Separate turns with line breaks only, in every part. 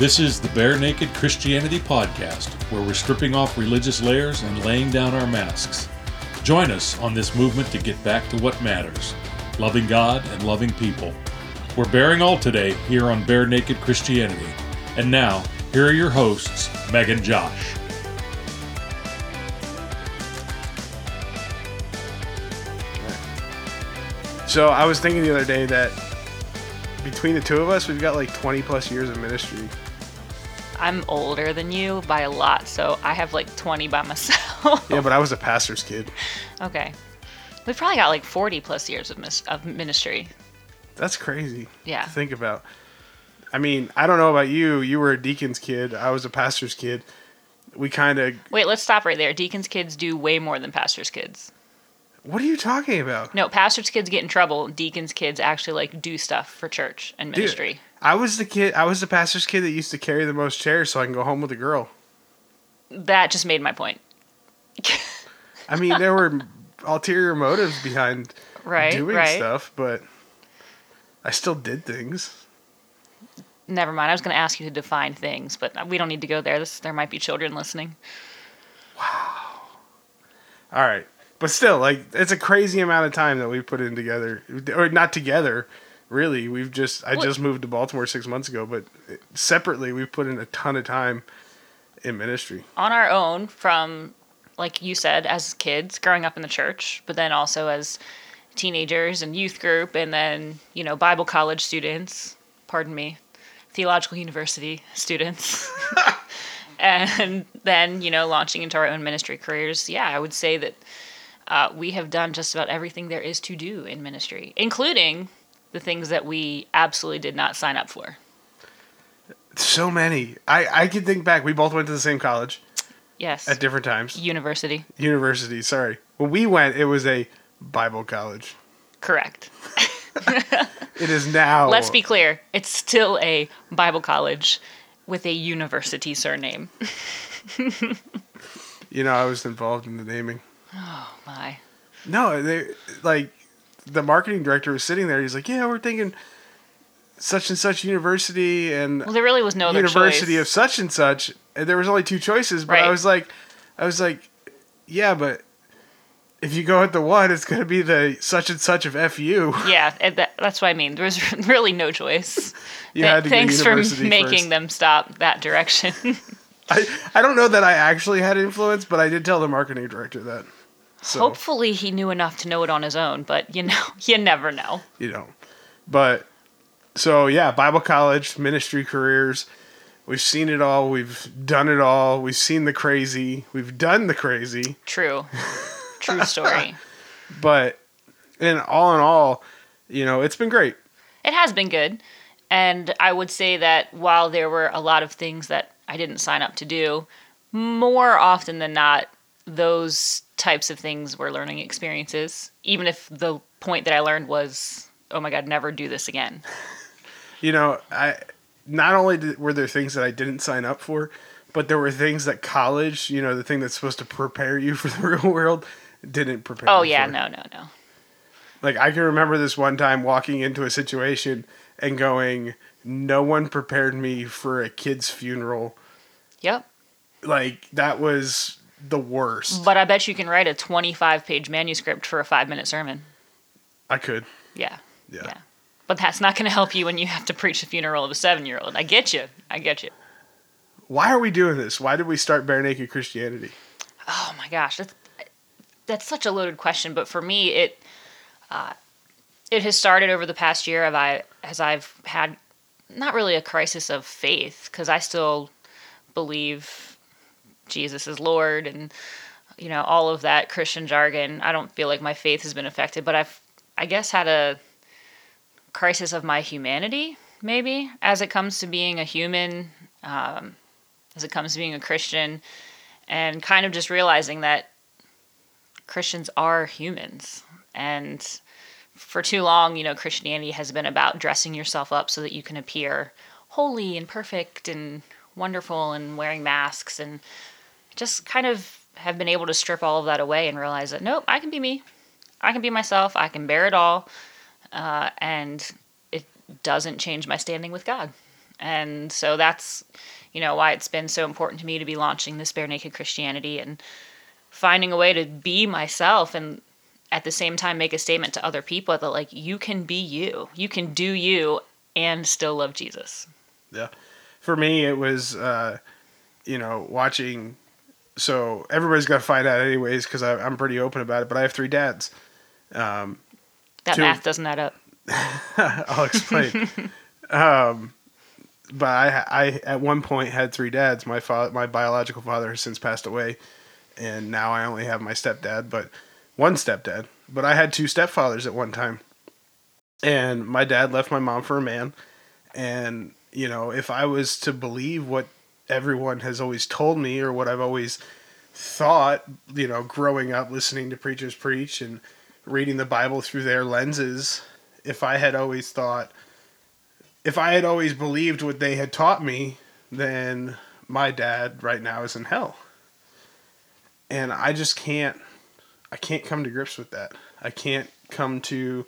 This is the Bare Naked Christianity Podcast, where we're stripping off religious layers and laying down our masks. Join us on this movement to get back to what matters loving God and loving people. We're bearing all today here on Bare Naked Christianity. And now, here are your hosts, Meg and Josh.
So I was thinking the other day that between the two of us, we've got like 20 plus years of ministry.
I'm older than you by a lot, so I have like 20 by myself.
Yeah, but I was a pastor's kid.
okay. We've probably got like 40 plus years of, mis- of ministry.
That's crazy.
Yeah.
Think about. I mean, I don't know about you. You were a deacon's kid. I was a pastor's kid. We kind of.
Wait, let's stop right there. Deacon's kids do way more than pastor's kids.
What are you talking about?
No, pastor's kids get in trouble. Deacon's kids actually like do stuff for church and
Dude,
ministry.
I was the kid. I was the pastor's kid that used to carry the most chairs so I can go home with a girl.
That just made my point.
I mean, there were ulterior motives behind
Right,
doing
right.
stuff, but I still did things.
Never mind. I was going to ask you to define things, but we don't need to go there. This, there might be children listening. Wow.
All right. But still, like, it's a crazy amount of time that we put in together. Or not together, really. We've just, I
Well-
just moved to Baltimore six months ago, but separately, we've put in a ton of time in ministry.
on our own from like you said as kids growing up in the church but then also as teenagers and youth group and then you know bible college students pardon me theological university students and then you know launching into our own ministry careers yeah i would say that uh, we have done just about everything there is to do in ministry including the things that we absolutely did not sign up for
So many. I, I can think back. We both went to the same college
yes
at different times.
university
University, sorry. When we went, it was a Bible college.
correct
It is now.
Let's be clear. It's still a Bible college with a university surname.
You know, I was involved in the naming.
Oh my.
No, they like the marketing director was sitting there. He's like, "Yeah, we're thinking such and such university and
Well, there really was no
university
choice.
of such and such." And there was only two choices, but I was like, I was like, "Yeah, but if you go with the one, it's going to be the such and such of FU."
yeah, and that, that's what I mean. There was really no choice.
You
Th-
had to
Thanks for making
first.
them stop that direction.
I, I don't know that I actually had influence, but I did tell the marketing director that. So
Hopefully, he knew enough to know it on his own, but you know, you never know.
you know, but so yeah, Bible college, ministry careers. We've seen it all. We've done it all. We've seen the crazy. We've done the crazy.
True. True story.
But in all in all, you know, it's been great.
It has been good. And I would say that while there were a lot of things that I didn't sign up to do, more often than not, those types of things were learning experiences. Even if the point that I learned was, oh my God, never do this again.
You know, I not only did, were there things that I didn't sign up for, but there were things that college, you know, the thing that's supposed to prepare you for the real world, didn't prepare.
Oh, yeah,
for.
no, no, no.
Like I can remember this one time walking into a situation and going, "No one prepared me for a kid's funeral."
Yep.
Like that was the worst.
But I bet you can write a 25 page manuscript for a five minute sermon.
I could.
Yeah.
Yeah.
Yeah. But that's not going to help you when you have to preach the funeral of a seven year old. I get you. I get you.
Why are we doing this? Why did we start bare naked Christianity?
Oh my gosh, that's that's such a loaded question. But for me, it uh, it has started over the past year. Of I as I've had not really a crisis of faith because I still believe Jesus is Lord and you know all of that Christian jargon. I don't feel like my faith has been affected, but I've I guess had a crisis of my humanity maybe as it comes to being a human, um, as it comes to being a Christian and kind of just realizing that Christians are humans. And for too long, you know, Christianity has been about dressing yourself up so that you can appear holy and perfect and wonderful and wearing masks and just kind of have been able to strip all of that away and realize that nope, I can be me. I can be myself. I can bear it all. Uh, and it doesn't change my standing with God. And so that's, you know, why it's been so important to me to be launching this Bare Naked Christianity and finding a way to be myself and at the same time make a statement to other people that like you can be you. You can do you and still love Jesus.
Yeah. For me, it was, uh, you know, watching. So everybody's got to find out anyways because I'm pretty open about it. But I have three dads. Um,
that
two-
math doesn't add up.
I'll explain. um, but I, I at one point had three dads. My father, my biological father, has since passed away, and now I only have my stepdad, but one stepdad. But I had two stepfathers at one time, and my dad left my mom for a man. And you know, if I was to believe what everyone has always told me, or what I've always thought, you know, growing up listening to preachers preach and reading the Bible through their lenses, if I had always thought, if I had always believed what they had taught me, then my dad right now is in hell. And I just can't, I can't come to grips with that. I can't come to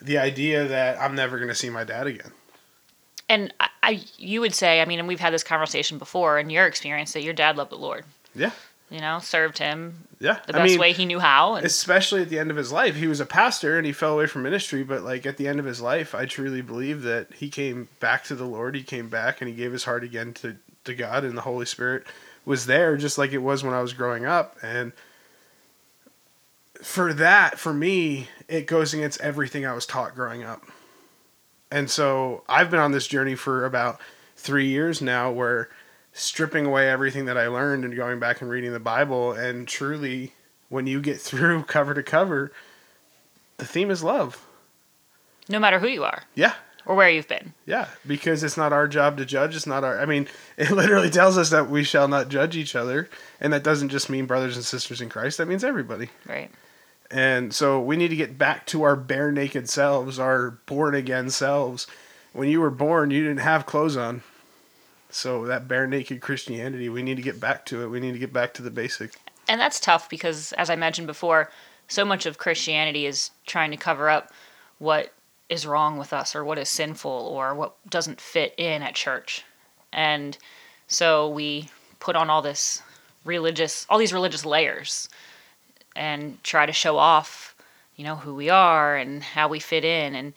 the idea that I'm never going to see my dad again.
And I, I, you would say, I mean, and we've had this conversation before in your experience that your dad loved the Lord.
Yeah.
You know, served him
Yeah.
the best way he knew how. And
especially at the end of his life. He was a pastor and he fell away from ministry, but like at the end of his life, I truly believe that he came back to the Lord. He came back and he gave his heart again to, to God, and the Holy Spirit was there just like it was when I was growing up. And for that, for me, it goes against everything I was taught growing up. And so I've been on this journey for about three years now where stripping away everything that I learned and going back and reading the Bible and truly when you get through cover to cover, the theme is love.
no matter who you are
Yeah.
or where you've been.
Yeah, because it's not our job to judge. It's not our. I mean, it literally tells us that we shall not judge each other, and that doesn't just mean brothers and sisters in Christ. That means everybody.
Right.
And so we need to get back to our bare naked selves, our born again selves. When you were born, you didn't have clothes on. So that bare naked Christianity, we need to get back to it. We need to get back to the basics.
And that's tough because, as I mentioned before, so much of Christianity is trying to cover up what is wrong with us or what is sinful or what doesn't fit in at church. And so we put on all this religious, all these religious layers and try to show off, you know, who we are and how we fit in. And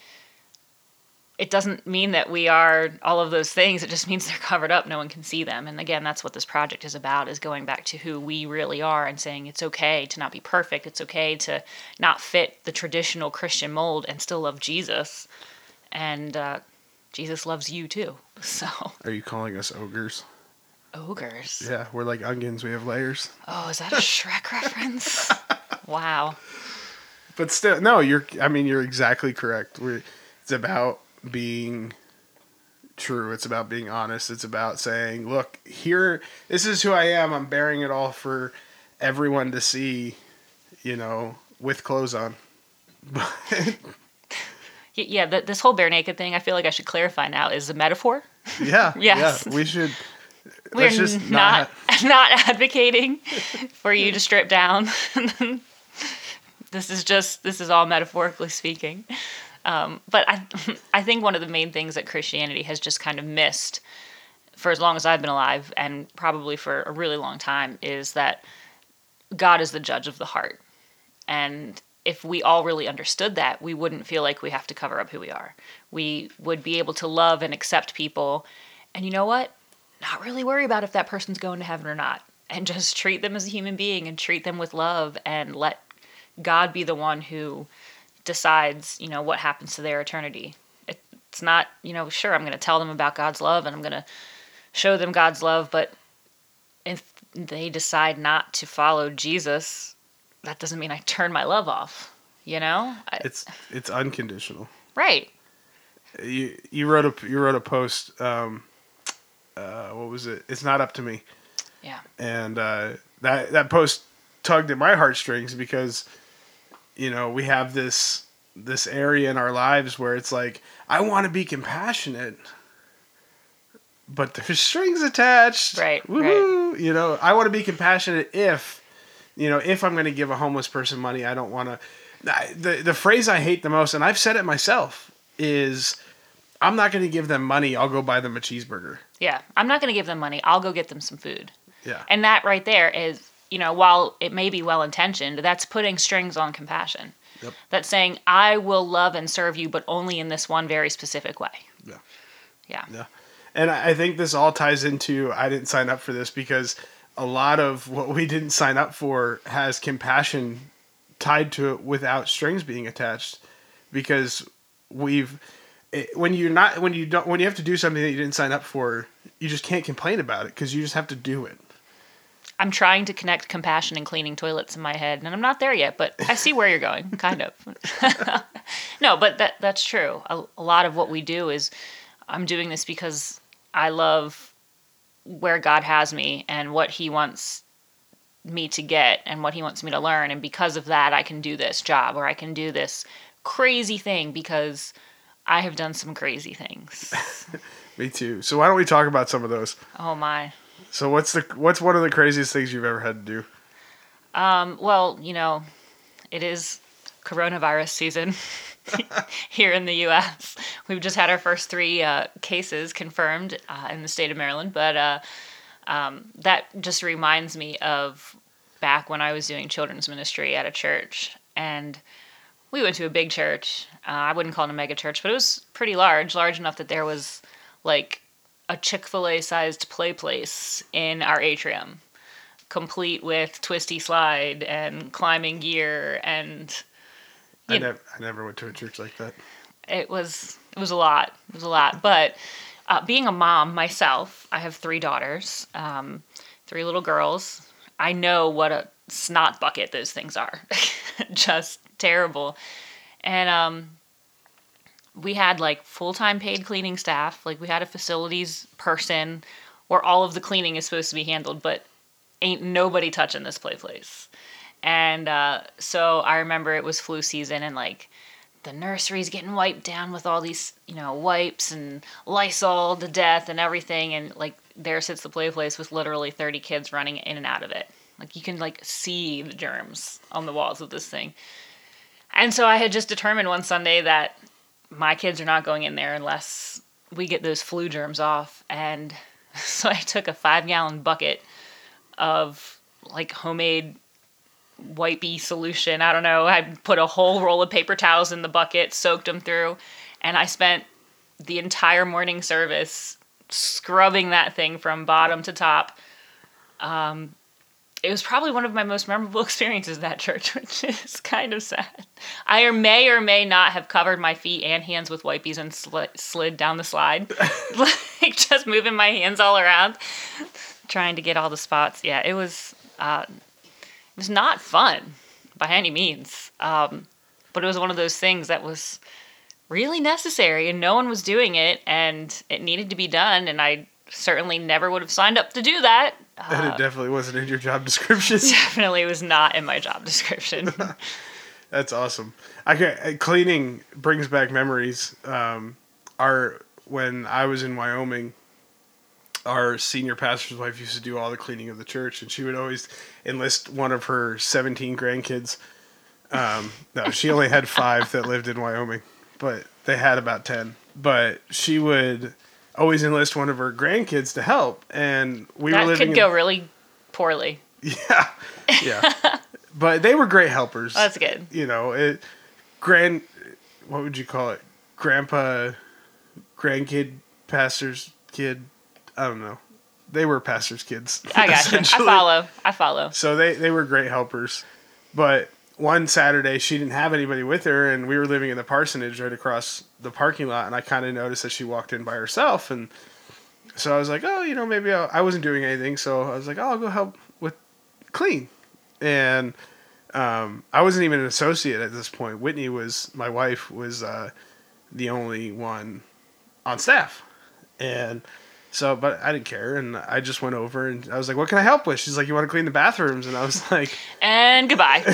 it doesn't mean that we are all of those things. It just means they're covered up. No one can see them. And again, that's what this project is about is going back to who we really are and saying it's okay to not be perfect. It's okay to not fit the traditional Christian mold and still love Jesus. And uh, Jesus loves you too. So,
Are you calling us ogres?
ogres.
Yeah, we're like onions. We have layers.
Oh, is that a Shrek reference? Wow.
But still, no, you're. I mean, you're exactly correct. We're, it's about being true. It's about being honest. It's about saying, "Look, here, this is who I am. I'm bearing it all for everyone to see." You know, with clothes on.
But Yeah, th- this whole bare naked thing, I feel like I should clarify now, is a metaphor.
yeah,
Yes.
yeah. We should.
We're
just
not not advocating for you to strip down. This is just this is all metaphorically speaking. Um, but I I think one of the main things that Christianity has just kind of missed for as long as I've been alive and probably for a really long time is that God is the judge of the heart. And if we all really understood that, we wouldn't feel like we have to cover up who we are. We would be able to love and accept people. And you know what? Not really worry about if that person's going to heaven or not. And just treat them as a human being and treat them with love and let God be the one who decides, you know, what happens to their eternity. It's not, you know, sure, I'm going to tell them about God's love and I'm going to show them God's love, but if they decide not to follow Jesus, that doesn't mean I turn my love off, you know? I-
It's it's unconditional.
right.
You you wrote a you wrote a post. Um, uh, what was it? It's not up to me.
Yeah.
and uh, that that post tugged at my heartstrings because you know we have this this area in our lives where it's like I want to be compassionate, but there's strings attached.
Right,
Woohoo! You know, I want to be compassionate if you know if I'm going to give a homeless person money, I don't want to. The the phrase I hate the most, and I've said it myself, is I'm not going to give them money. I'll go buy them a cheeseburger.
Yeah, I'm not going to give them money. I'll go get them some food.
Yeah.
And that right there is, you know, while it may be well intentioned, that's putting strings on compassion.
Yep.
That's saying, I will love and serve you, but only in this one very specific way.
Yeah.
Yeah.
Yeah. And I think this all ties into I didn't sign up for this because a lot of what we didn't sign up for has compassion tied to it without strings being attached because we've it, when you're not when you don't when you have to do something that you didn't sign up for you just can't complain about it because you just have to do it
I'm trying to connect compassion and cleaning toilets in my head, and I'm not there yet, but I see where you're going, kind of. no, but that that's true. A, a lot of what we do is I'm doing this because I love where God has me and what He wants me to get and what He wants me to learn, and because of that, I can do this job or I can do this crazy thing because I have done some crazy things.
me too so why don't we talk about some of those
oh my.
So what's the what's one of the craziest things you've ever had to do
Um, well, you know, it is coronavirus season here in the U.S. We've just had our first three uh, cases confirmed uh, in the state of Maryland, but uh, um, that just reminds me of back when I was doing children's ministry at a church, and we went to a big church. Uh, I wouldn't call it a mega church, but it was pretty large, large enough that there was like a Chick Fil A sized play place in our atrium complete with twisty slide and climbing gear and
I never I never went to a church like that.
It was it was a lot it was a lot. But uh, being a mom myself i have three daughters um, three little girls. I know what a snot bucket those things are. Just terrible. And um, we had like full-time paid cleaning staff like we had a facilities person where all of the cleaning is supposed to be handled but ain't nobody touching this play place and uh, so i remember it was flu season and like the nursery's getting wiped down with all these, you know, wipes and Lysol to death and everything. And like there sits the play place with literally 30 kids running in and out of it. Like you can like see the germs on the walls of this thing. And so I had just determined one Sunday that my kids are not going in there unless we get those flu germs off. And so I took a five gallon bucket of like homemade wipey solution. I don't know. I put a whole roll of paper towels in the bucket, soaked them through, and I spent the entire morning service scrubbing that thing from bottom to top. Um, it was probably one of my most memorable experiences at that church, which is kind of sad. I may or may not have covered my feet and hands with wipies and sli- slid down the slide, like just moving my hands all around, trying to get all the spots. Yeah, it was. Uh, it was not fun by any means. Um, but it was one of those things that was really necessary and no one was doing it and it needed to be done. And I certainly never would have signed up to do that.
And
Uh,
it definitely wasn't in your job description
definitely was not in my job description.
That's awesome. I can, uh, cleaning brings back memories. Um, our when I was in Wyoming, our senior pastor's wife used to do all the cleaning of the church, and she would always enlist one of her seventeen grandkids. Um, no, she only had five that lived in Wyoming, but they had about ten. But she would always enlist one of her grandkids to help, and we were
that
living.
could
in-
go really poorly.
yeah, yeah. but they were great helpers.
That's good.
You know, it grand. What would you call it? Grandpa, grandkid, pastor's kid. I don't know. They were pastor's kids.
I got you. I follow. I follow.
So they they were great helpers, but one Saturday she didn't have anybody with her, and we were living in the parsonage right across the parking lot, and I kind of noticed that she walked in by herself, and so I was like, oh, you know, maybe I'll, I wasn't doing anything, so I was like, oh, I'll go help with clean, and um, I wasn't even an associate at this point. Whitney was my wife was uh, the only one on staff, and. So, but I didn't care, and I just went over and I was like, "What can I help with?" She's like, "You want to clean the bathrooms?" And I was like,
And goodbye.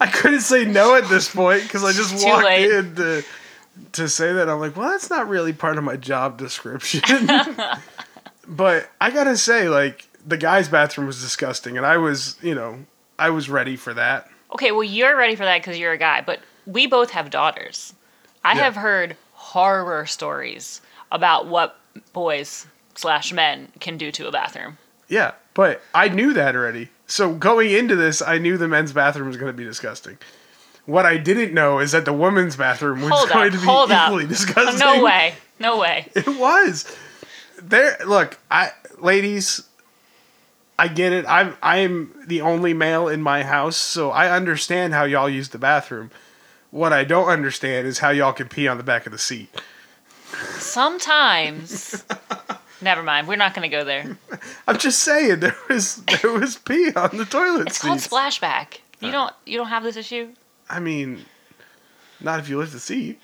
I couldn't say no at this point because I just
Too
walked
late.
in to to say that. I'm like, well, that's not really part of my job description. but I gotta say, like, the guy's bathroom was disgusting, and I was, you know, I was ready for that.
Okay, well, you're ready for that because you're a guy, but we both have daughters. I
Yeah.
have heard horror stories about what boys slash men can do to a bathroom.
Yeah, but I knew that already. So going into this, I knew the men's bathroom was going to be disgusting. What I didn't know is that the women's bathroom was
Hold
going
up,
to be
hold up.
equally disgusting.
No way. No way.
It was. There look, I ladies, I get it. I'm I'm the only male in my house, so I understand how y'all use the bathroom. What I don't understand is how y'all can pee on the back of the seat.
Sometimes. Never mind. We're not going to go there.
I'm just saying there was there was pee on the toilet
It's called
seats.
splashback. You uh. don't you don't have this issue?
I mean, not if you lift the seat.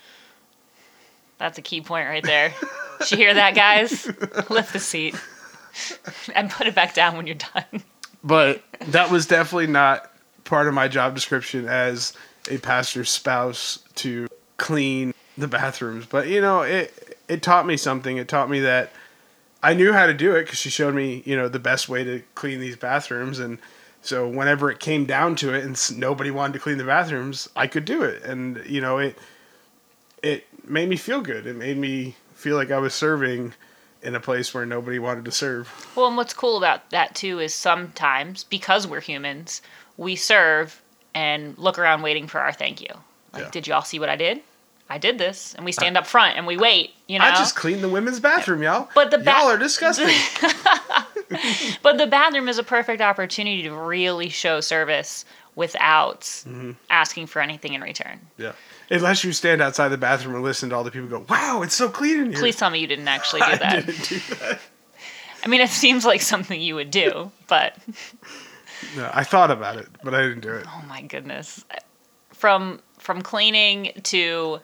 That's a key point right there. Did you hear that, guys? Lift the seat and put it back down when you're done.
But that was definitely not part of my job description as a pastor's spouse to clean the bathrooms. But you know, it it taught me something. It taught me that I knew how to do it because she showed me, you know, the best way to clean these bathrooms. And so whenever it came down to it, and nobody wanted to clean the bathrooms, I could do it. And you know, it it made me feel good. It made me feel like I was serving in a place where nobody wanted to serve.
Well, and what's cool about that too is sometimes because we're humans, we serve and look around waiting for our thank you. Like,
Yeah.
did y'all see what I did? I did this, and we stand up front and we wait. You know,
I just cleaned the women's bathroom, y'all.
But the ba-
y'all are disgusting.
But the bathroom is a perfect opportunity to really show service without
Mm-hmm.
asking for anything in return.
yeah. Unless you stand outside the bathroom and listen to all the people go, "Wow, it's so clean in here."
Please tell me you didn't actually do
I
that.
didn't do that.
I mean, it seems like something you would do, but
No, I thought about it, but I didn't do it.
oh my goodness. From from cleaning to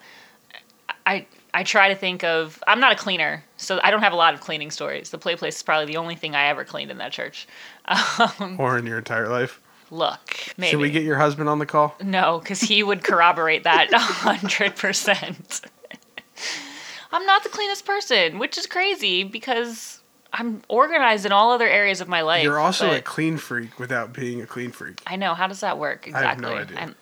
I I try to think of I'm not a cleaner, so I don't have a lot of cleaning stories. The play place is probably the only thing I ever cleaned in that church.
Um, or in your entire life.
Look, maybe.
Should we get your husband on the call?
No, because he would corroborate that hundred percent. I'm not the cleanest person, which is crazy because I'm organized in all other areas of my life.
You're also a clean freak without being a clean freak.
I know. How does that work
I have
exactly?
no idea.
I'm-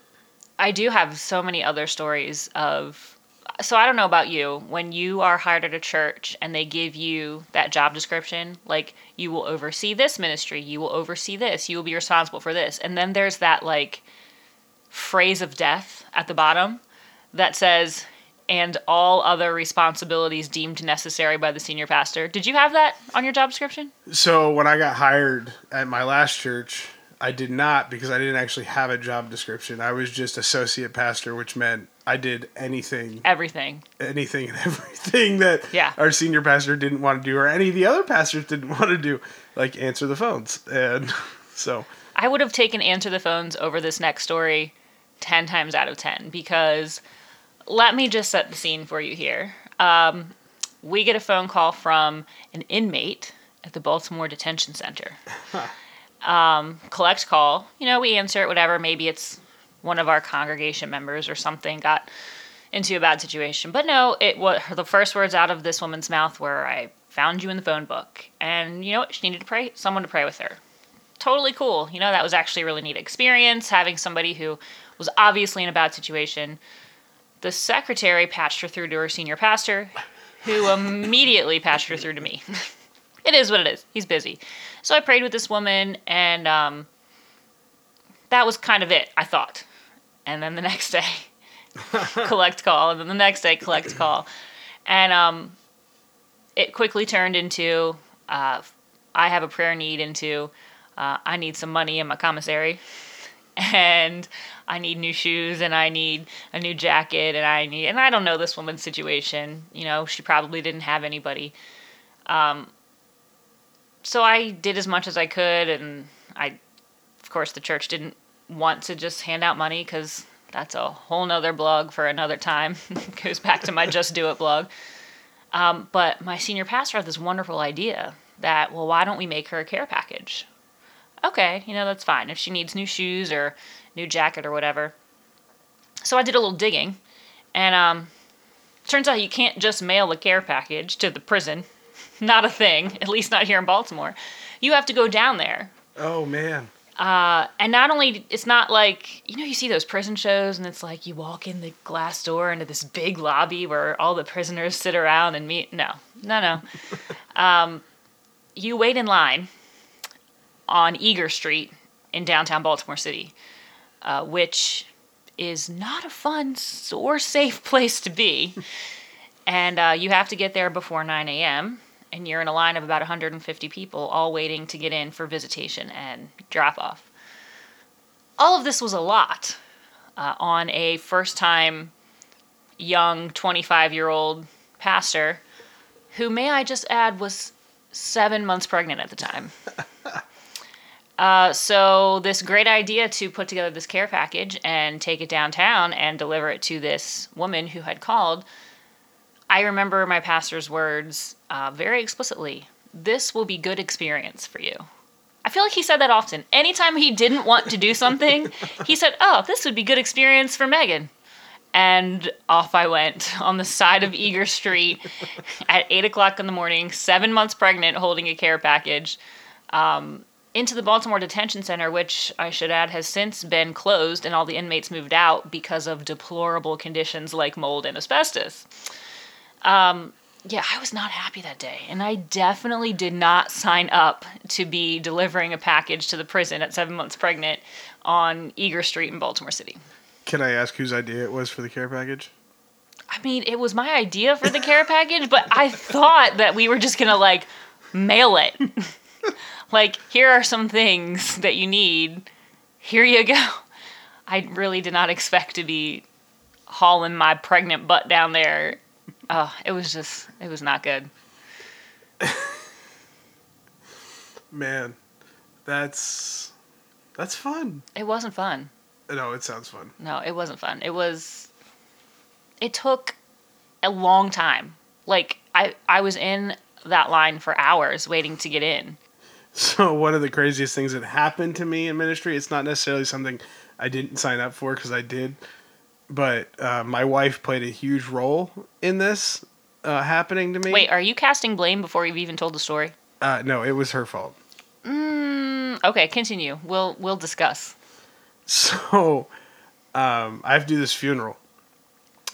I do have so many other stories of. So I don't know about you. When you are hired at a church and they give you that job description, like you will oversee this ministry, you will oversee this, you will be responsible for this, and then there's that like phrase of death at the bottom that says and all other responsibilities deemed necessary by the senior pastor. Did you have that on your job description?
So when I got hired at my last church, I did not because I didn't actually have a job description. I was just associate pastor, which meant I did anything,
Everything.
anything and everything that
Yeah.
our senior pastor didn't want to do, or any of the other pastors didn't want to do, like answer the phones. And so
I would have taken answer the phones over this next story 10 times out of 10 because let me just set the scene for you here. Um, we get a phone call from an inmate at the Baltimore Detention Center. um, collect call. You know, we answer it, whatever. Maybe it's one of our congregation members or something got into a bad situation. But no, it was the first words out of this woman's mouth were, "I found you in the phone book," and you know what? She needed to pray, someone to pray with her totally cool. You know, that was actually a really neat experience having somebody who was obviously in a bad situation. The secretary patched her through to her senior pastor, who immediately patched her through to me. it is what it is. He's busy. So I prayed with this woman, and um, that was kind of it, I thought. And then the next day, collect call, and then the next day, collect call. And um, it quickly turned into uh, I have a prayer need, into uh, I need some money in my commissary, and I need new shoes, and I need a new jacket, and I need, and I don't know this woman's situation. You know, she probably didn't have anybody. Um, so I did as much as I could, and I, of course, the church didn't want to just hand out money because that's a whole nother blog for another time. Goes back to my Just Do It blog. Um, but my senior pastor had this wonderful idea that, well, why don't we make her a care package? Okay, you know, that's fine if she needs new shoes or new jacket or whatever. So I did a little digging, and um, turns out you can't just mail a care package to the prison. Not a thing, at least not here in Baltimore. You have to go down there.
oh man,
Uh, and not only it's not like you know you see those prison shows and it's like you walk in the glass door into this big lobby where all the prisoners sit around and meet. No, no, no. um, you wait in line on Eager Street in downtown Baltimore City, uh, which is not a fun or safe place to be. and uh, you have to get there before 9 a.m. And you're in a line of about 150 people, all waiting to get in for visitation and drop off. All of this was a lot uh, on a first time young 25 year old pastor who, may I just add, was seven months pregnant at the time. Uh, so this great idea to put together this care package and take it downtown and deliver it to this woman who had called. I remember my pastor's words uh, very explicitly. This will be good experience for you. I feel like he said that often. Anytime he didn't want to do something, he said, "Oh, this would be good experience for Megan." And off I went on the side of Eager Street at eight o'clock in the morning, seven months pregnant, holding a care package. Um, into the Baltimore Detention Center, which I should add has since been closed and all the inmates moved out because of deplorable conditions like mold and asbestos. Um, yeah, I was not happy that day, and I definitely did not sign up to be delivering a package to the prison at seven months pregnant on Eager Street in Baltimore City.
Can I ask whose idea it was for the care package?
I mean, it was my idea for the care package, but I thought that we were just gonna like mail it. like, here are some things that you need. Here you go. I really did not expect to be hauling my pregnant butt down there. Oh, it was just, it was not good.
Man, that's that's fun.
It wasn't fun.
No, it sounds fun.
No, it wasn't fun. It was, it took a long time. Like, I, I was in that line for hours waiting to get in.
So one of the craziest things that happened to me in ministry, it's not necessarily something I didn't sign up for because I did, but uh, my wife played a huge role in this uh, happening to me.
Wait, are you casting blame before you've even told the story?
Uh, no, it was her fault.
Mm, okay, continue. We'll we'll discuss.
So, um, I have to do this funeral,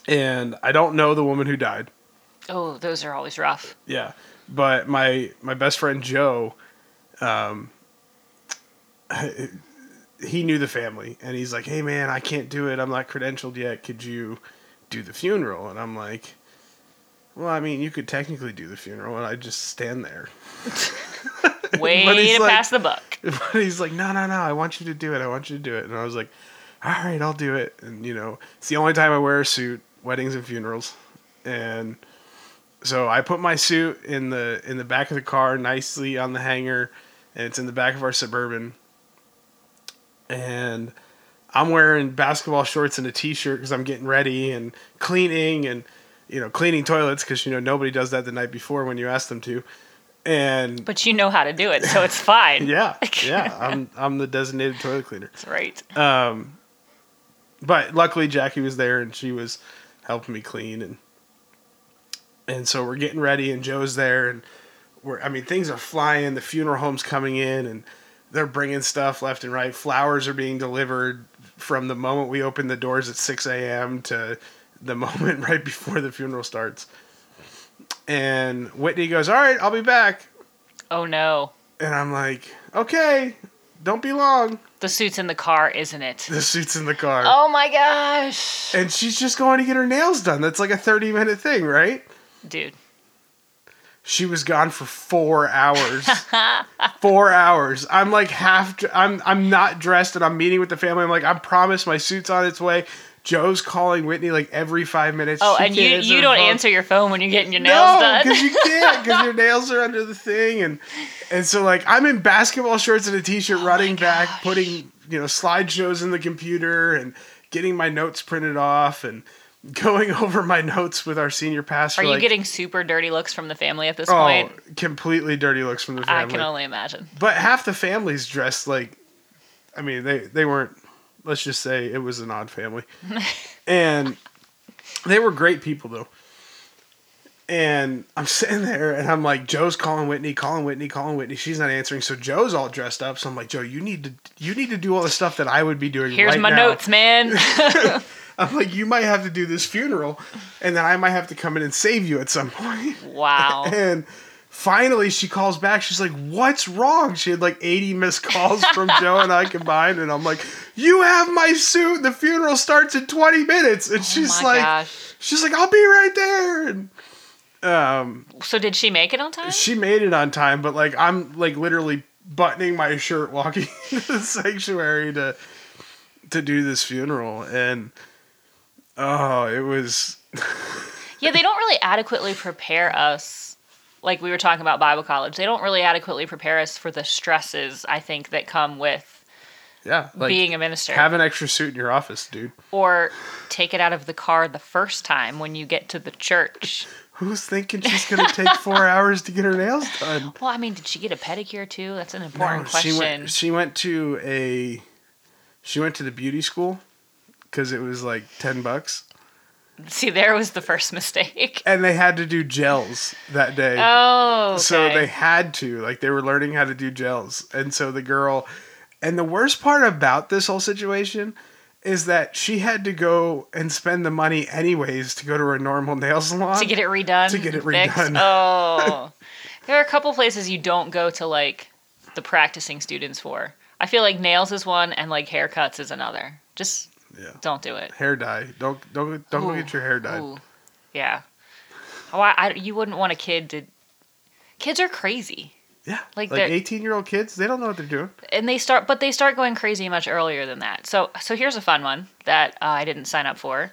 and I don't know the woman who died.
Oh, those are always rough.
Yeah, but my my best friend Joe, um, he knew the family, and he's like, "Hey man, I can't do it. I'm not credentialed yet. Could you do the funeral?" And I'm like, "Well, I mean, you could technically do the funeral, and I just stand there."
Way to
like-
pass the buck.
But he's like, no, no, no, I want you to do it. I want you to do it. And I was like, all right, I'll do it. And, you know, it's the only time I wear a suit, weddings and funerals. And so I put my suit in the in the back of the car nicely on the hanger, and it's in the back of our Suburban. And I'm wearing basketball shorts and a t-shirt because I'm getting ready and cleaning and, you know, cleaning toilets because, you know, nobody does that the night before when you ask them to. And
But you know how to do it, so it's fine.
yeah, yeah, I'm I'm the designated toilet cleaner.
That's right.
Um, but luckily Jackie was there and she was helping me clean and and so we're getting ready and Joe's there and we're I mean things are flying. The funeral home's coming in and they're bringing stuff left and right. Flowers are being delivered from the moment we open the doors at six a.m. to the moment right before the funeral starts. And Whitney goes, "All right, I'll be back."
Oh no.
And I'm like, okay, don't be long.
The suit's in the car, isn't it?
The suit's in the car.
Oh my gosh.
And she's just going to get her nails done. That's like a 30 minute thing, right?
Dude.
She was gone for four hours. four hours. I'm like half. I'm I'm not dressed, and I'm meeting with the family. I'm like, I promise my suit's on its way. Joe's calling Whitney like every five minutes.
Oh,
She
and you you don't
phone.
answer your phone when you're getting your nails
no,
done.
because you can't, because your nails are under the thing, and and so like I'm in basketball shorts and a t-shirt, oh running back,
Oh
putting you know slideshows in the computer, and getting my notes printed off, and going over my notes with our senior pastor.
Are you
like,
getting super dirty looks from the family at this
oh
point?
completely dirty looks from the family.
I can only imagine.
but half the family's dressed like, I mean they they weren't. Let's just say it was an odd family, and they were great people though. And I'm sitting there and I'm like, Joe's calling Whitney, calling Whitney, calling Whitney. She's not answering. So Joe's all dressed up. So I'm like, Joe, you need to you need to do all the stuff that I would be doing.
Here's
right
my
now.
notes, man.
I'm like, you might have to do this funeral, and then I might have to come in and save you at some point.
wow.
And finally, she calls back. She's like, "What's wrong?" She had like 80 missed calls from Joe and I combined, and I'm like, "You have my suit. The funeral starts in 20 minutes." And oh she's
Oh my
like,
gosh.
"She's like, I'll be right there." And um,
So did she make it on time?
she made it on time, but like I'm like literally buttoning my shirt, walking to the sanctuary to to do this funeral, and oh, it was
Yeah, they don't really adequately prepare us. Like we were talking about Bible college, they don't really adequately prepare us for the stresses I think that come with
yeah, like
being a minister.
have an extra suit in your office, dude.
or take it out of the car the first time when you get to the church.
Who's thinking she's gonna take four hours to get her nails done?
Well, I mean, did she get a pedicure too? That's an important
No,
question.
She went. She went to a. She went to the beauty school because it was like ten bucks,
See, there was the first mistake.
and they had to do gels that day.
Oh, okay.
So they had to, like, they were learning how to do gels. And so the girl, and the worst part about this whole situation is that she had to go and spend the money anyways to go to her normal nail salon.
to get it redone.
To get it
fixed?
redone.
Oh, there are a couple places you don't go to like the practicing students for. I feel like nails is one and like haircuts is another. Just
Yeah.
don't do it.
Hair dye. Don't don't don't go get your hair dyed.
Ooh. Yeah. Oh, I, I- you wouldn't want a kid to. Kids are crazy,
Yeah.
Like
Like eighteen year old kids, they don't know what they're doing.
and they start, but they start going crazy much earlier than that. So, so here's a fun one that uh, I didn't sign up for.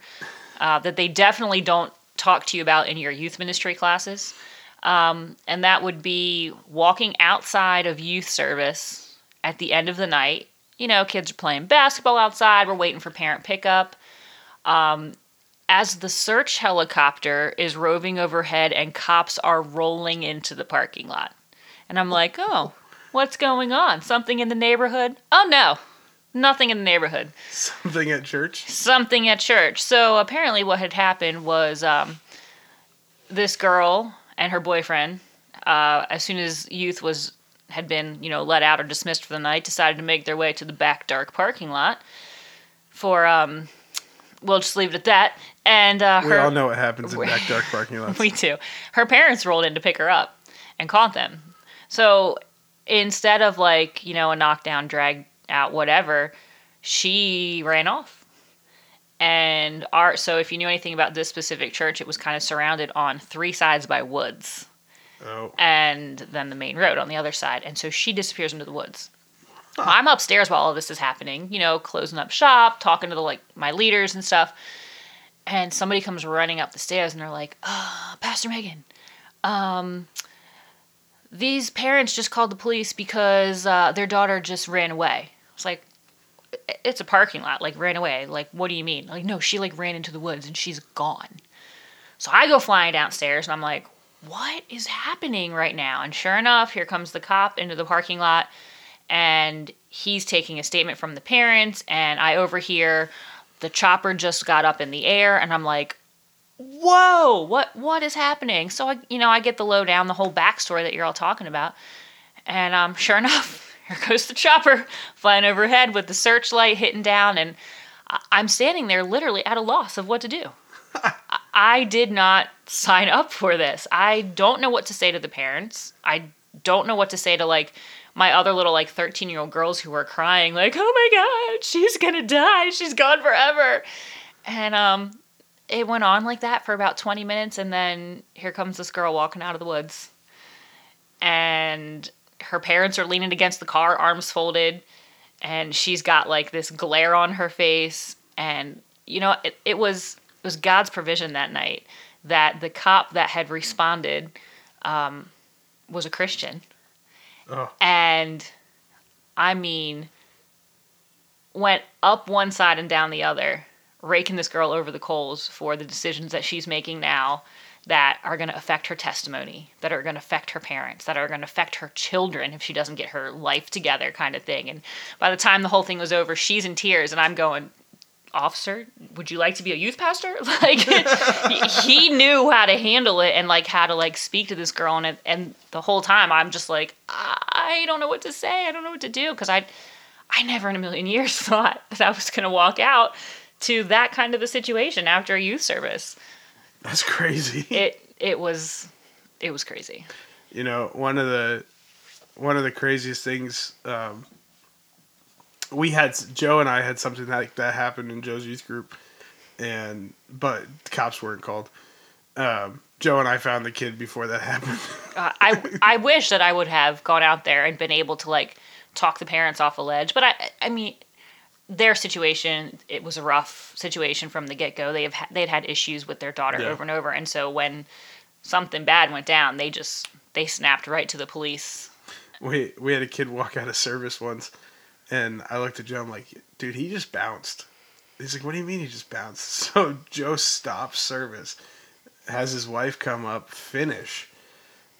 Uh, that they definitely don't talk to you about in your youth ministry classes, um, and that would be walking outside of youth service at the end of the night. You know, kids are playing basketball outside. We're waiting for parent pickup. Um, as the search helicopter is roving overhead and cops are rolling into the parking lot. And I'm like, oh, what's going on? Something in the neighborhood? Oh, no, nothing in the neighborhood.
Something at church.
Something at church. So apparently, what had happened was um, this girl and her boyfriend, uh, as soon as youth was had been you know let out or dismissed for the night, decided to make their way to the back dark parking lot for um, we'll just leave it at that. And uh,
We all know what happens in back dark parking lots.
we too. Her parents rolled in to pick her up and caught them. So instead of like, you know, a knockdown, drag out, whatever, she ran off. And our so if you knew anything about this specific church, it was kind of surrounded on three sides by woods
oh.
and then the main road on the other side. And so she disappears into the woods. I'm upstairs while all this is happening, you know, closing up shop, talking to the like my leaders and stuff. And somebody comes running up the stairs and they're like, uh, Pastor Megan, um, these parents just called the police because uh, their daughter just ran away. It's like, it's a parking lot, like ran away. Like, what do you mean? Like, no, she like ran into the woods and she's gone. So I go flying downstairs and I'm like, what is happening right now? And sure enough, here comes the cop into the parking lot and he's taking a statement from the parents. And I overhear the chopper just got up in the air and I'm like, whoa, what what is happening? So I you know, I get the lowdown, the whole backstory that you're all talking about. And um, sure enough, here goes the chopper flying overhead with the searchlight hitting down and I'm standing there literally at a loss of what to do. I did not sign up for this. I don't know what to say to the parents. I don't know what to say to like my other little like 13 year old girls who are crying like, "Oh my god, she's going to die. She's gone forever." And um it went on like that for about 20 minutes and then here comes this girl walking out of the woods. And her parents are leaning against the car, arms folded, and she's got like this glare on her face and you know, it, it was it was God's provision that night that the cop that had responded um, was a Christian.
Oh.
And I mean, went up one side and down the other, raking this girl over the coals for the decisions that she's making now that are going to affect her testimony, that are going to affect her parents, that are going to affect her children if she doesn't get her life together, kind of thing. And by the time the whole thing was over, she's in tears, and I'm going, officer, would you like to be a youth pastor? Like he, knew how to handle it and like how to like speak to this girl and and the whole time I'm just like I don't know what to say. I don't know what to do because I I never in a million years thought that I was going to walk out to that kind of a situation after a youth service.
That's crazy.
It it was it was crazy.
you know one of the one of the craziest things um, we had joe and i had something like that happened in joe's youth group and but cops weren't called um, joe and i found the kid before that happened
Uh, I I wish that I would have gone out there and been able to like talk the parents off a ledge, but I I mean their situation it was a rough situation from the get go. They have ha- they'd had issues with their daughter
Yeah.
over and over, and so when something bad went down, they just they snapped right to the police.
we we had a kid walk out of service once and i looked at joe i'm like dude he just bounced he's like what do you mean he just bounced so joe stops service has his wife come up finish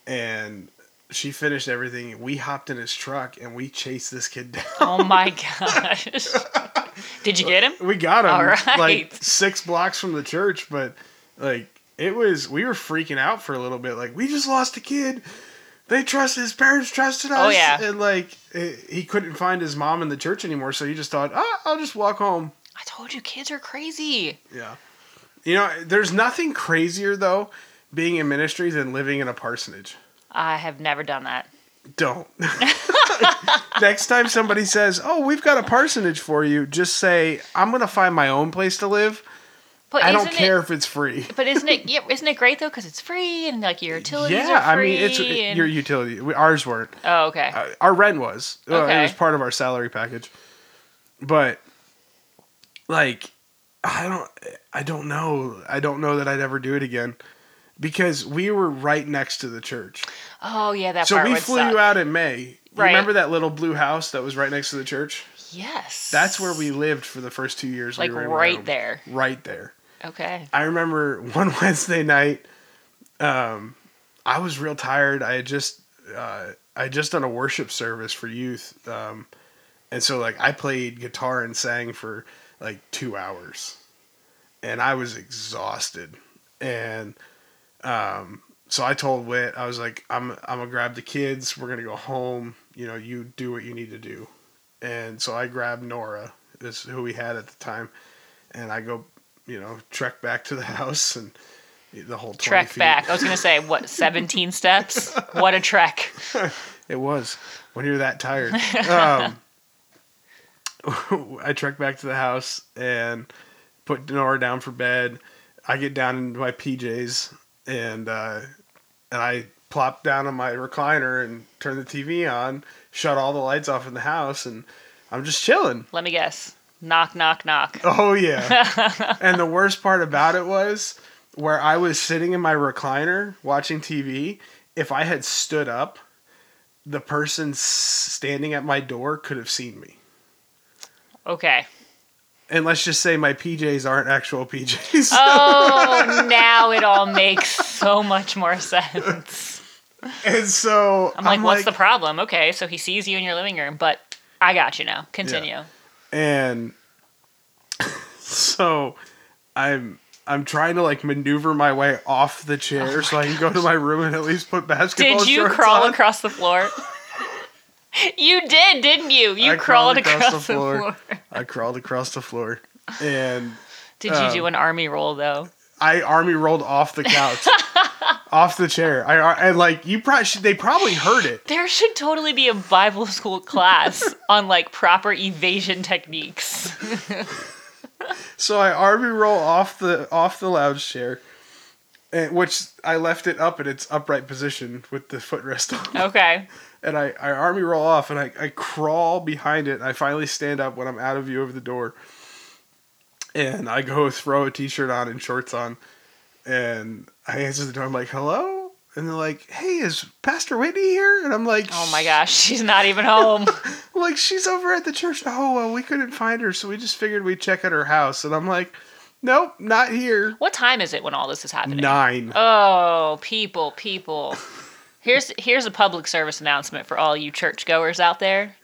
and she finished everything we hopped in his truck and we chased this kid down
Oh my gosh! Did you get him?
we got him
All right.
like six blocks from the church but like it was we were freaking out for a little bit like we just lost a kid they trusted his parents trusted us
Oh, yeah.
and like it, he couldn't find his mom in the church anymore so he just thought ah, i'll just walk home
I told you, kids are crazy.
yeah you know there's nothing crazier though being in ministry than living in a parsonage
I have never done that.
don't next time somebody says oh we've got a parsonage for you just say i'm gonna find my own place to live
But
i don't care
It,
if it's free
but isn't it? Yeah, isn't it great though? Because it's free and like your utilities are free.
yeah, I mean, it's
and-
your utility. Ours weren't.
oh, okay.
Uh, our rent was. Uh, it was part of our salary package. But like, I don't. I don't know. I don't know that I'd ever do it again because we were right next to the church.
oh yeah, that
so we flew
suck.
you out in May.
Right.
Remember that little blue house that was right next to the church?
Yes.
That's where we lived for the first two years.
like
we were
right there.
Right there.
Okay.
I remember one Wednesday night, um, I was real tired. I had just uh, I had just done a worship service for youth, um, and so like I played guitar and sang for like two hours, and I was exhausted. And um, so I told Wit, I was like, I'm I'm gonna grab the kids. We're gonna go home. You know, you do what you need to do. And so I grabbed Nora, is who we had at the time, and I go you know, trek back to the house and the whole
Trek
feet.
back. I was gonna say what? Seventeen steps. What a trek.
It was when you're that tired. um, I trek back to the house and put Nora down for bed. I get down into my PJs and uh, and I plop down on my recliner and turn the TV on, shut all the lights off in the house, and I'm just chilling.
Let me guess. Knock, knock, knock.
Oh yeah. and the worst part about it was where I was sitting in my recliner watching TV, if I had stood up, the person standing at my door could have seen me.
Okay.
And let's just say my PJs aren't actual PJs.
Oh, now it all makes so much more sense.
and so
I'm like, what's the problem? Okay, so he sees you in your living room, but I got you now. Continue.
and so I'm I'm trying to like maneuver my way off the chair oh so I can go to my room and at least put basketball
Did you crawl
on.
across the floor? you did, didn't you? You
I
crawled, across, the floor.
I crawled across the floor and
Did you
Um,
do an army roll though?
I army rolled off the couch, off the chair. I and like you probably should, they probably heard it.
There should totally be a Bible school class on like proper evasion techniques.
So I army roll off the off the lounge chair, and which I left it up in its upright position with the footrest on.
Okay.
And I, I army roll off and I, I crawl behind it. And I finally stand up when I'm out of view of the door. And I go throw a t-shirt on and shorts on, and I answer the door. I'm like, "Hello," and they're like, "Hey, is Pastor Whitney here?" And I'm like,
Oh my gosh, she's not even home.
Like she's over at the church. Oh well, we couldn't find her, so we just figured we'd check at her house. And I'm like, nope, not here.
What time is it when all this is happening?
Nine.
Oh, people, people. Here's here's a public service announcement for all you churchgoers out there.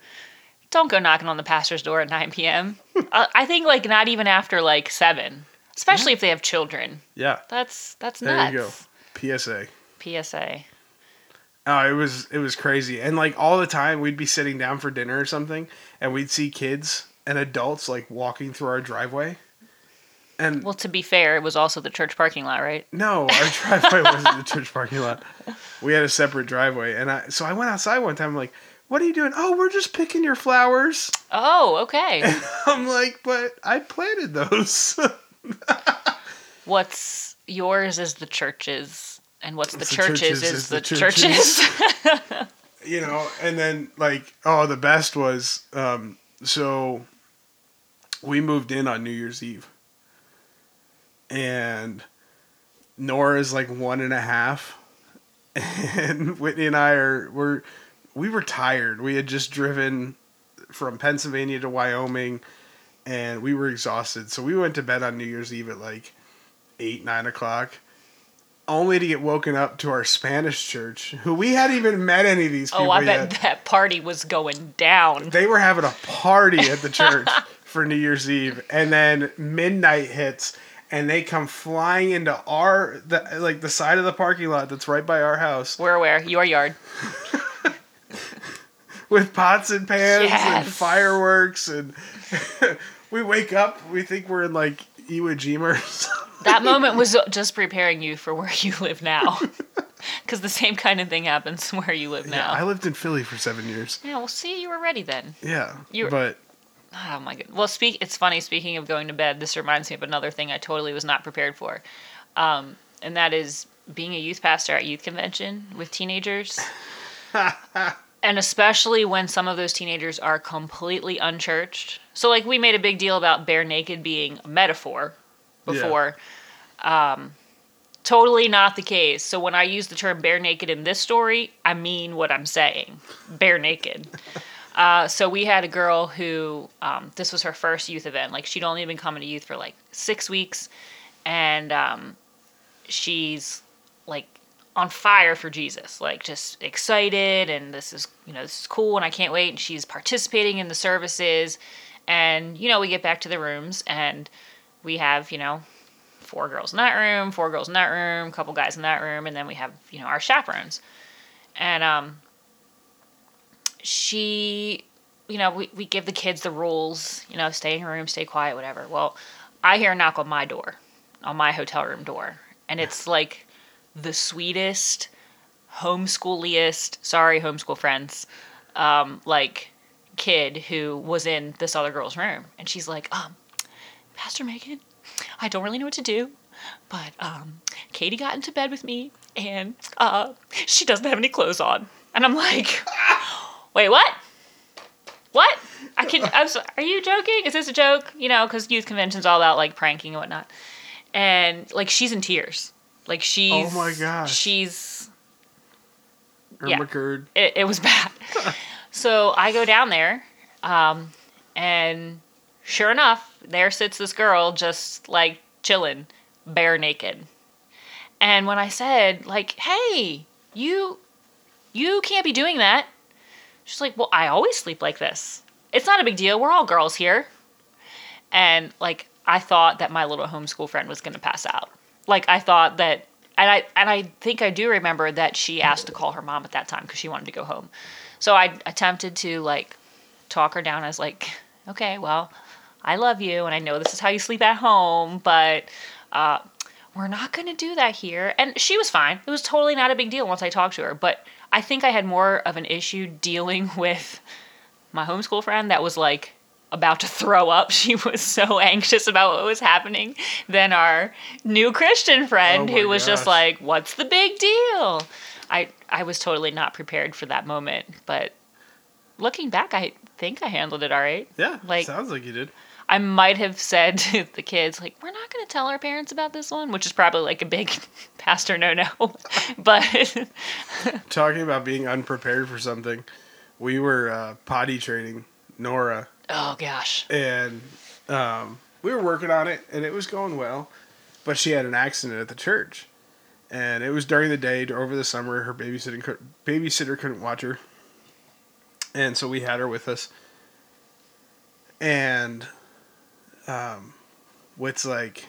don't go knocking on the pastor's door at 9 p.m. uh, I think like not even after like seven, especially if they have children.
Yeah.
That's that's
There
nuts.
you go. PSA.
PSA.
Oh, it was it was crazy. And like all the time we'd be sitting down for dinner or something and we'd see kids and adults like walking through our driveway. And
Well, to be fair, it was also the church parking lot, right?
no, our driveway wasn't the church parking lot. We had a separate driveway. And I so I went outside one time I'm like, "What are you doing?" "Oh, we're just picking your flowers."
Oh, okay.
I'm like, "But I planted those."
what's yours is the church's, and what's the
What's the
church's
church's
is,
is
the,
the
church's.
church's. you know, and then like, oh, the best was um so we moved in on New Year's Eve. And Nora's like one and a half. And Whitney and I are we're we were tired. We had just driven from Pennsylvania to Wyoming and we were exhausted. So we went to bed on New Year's Eve at like eight, nine o'clock. Only to get woken up to our Spanish church, who we hadn't even met any of these people
oh, I
yet
bet that party was going down.
they were having a party at the church for New Year's Eve, and then midnight hits, and they come flying into our the, like the side of the parking lot that's right by our house
We're aware. Your yard.
with pots and pans and fireworks, and we wake up, we think we're in like Iwo Jima or something.
That moment was just preparing you for where you live now. Because the same kind of thing happens where you live now.
Yeah, I lived in Philly for seven years.
Yeah, well, see, you were ready then.
Yeah,
You're-
but
Oh my god. Well, speak. It's funny. Speaking of going to bed, this reminds me of another thing I totally was not prepared for, um, and that is being a youth pastor at youth convention with teenagers, and especially when some of those teenagers are completely unchurched. So, like, we made a big deal about bare naked being a metaphor before. Um, totally not the case. So when I use the term bare naked in this story, I mean what I'm saying. Bare naked. Uh, so we had a girl who um, this was her first youth event. Like she'd only been coming to youth for like six weeks, and um, she's like on fire for Jesus, like just excited, and this is you know this is cool, and I can't wait. And she's participating in the services, and you know we get back to the rooms, and we have you know four girls in that room, four girls in that room, a couple guys in that room, and then we have you know our chaperones, and um she, you know, we, we give the kids the rules, you know, stay in your room, stay quiet, whatever. Well, I hear a knock on my door, on my hotel room door, and it's like the sweetest, homeschooliest, sorry, homeschool friends, um, like kid who was in this other girl's room. And she's like, um, Pastor Megan, I don't really know what to do, but um, Katie got into bed with me and uh, she doesn't have any clothes on. And I'm like, wait, what? What? I can. I'm so, are you joking? Is this a joke? You know, because youth convention's all about like pranking and whatnot. And like she's in tears. Like she's.
Oh my gosh.
She's.
Irma
Yeah.
Gerd.
It, it was bad. so I go down there, um, and sure enough, there sits this girl just like chilling, bare naked. And when I said like, "Hey, you, you can't be doing that," she's like, "Well, I always sleep like this. It's not a big deal. We're all girls here." And like, I thought that my little homeschool friend was gonna pass out. Like, I thought that, and I and I think I do remember that she asked to call her mom at that time because she wanted to go home. So I attempted to like talk her down. I was like, "Okay, well, I love you, and I know this is how you sleep at home, but." Uh, we're not going to do that here. And she was fine. It was totally not a big deal once I talked to her. But I think I had more of an issue dealing with my homeschool friend that was like about to throw up. She was so anxious about what was happening than our new Christian friend
Oh
who was just like, "What's the big deal?" I I was totally not prepared for that moment, but looking back, I think I handled it all right.
Yeah,
Like-
sounds like you did.
I might have said to the kids, like, we're not going to tell our parents about this one, which is probably like a big pastor no no. but
Talking about being unprepared for something, we were uh, potty training Nora,
oh gosh.
and um, we were working on it, and it was going well. But she had an accident at the church, and it was during the day over the summer. Her babysitting cou- babysitter couldn't watch her, and so we had her with us. and um, Whit's like,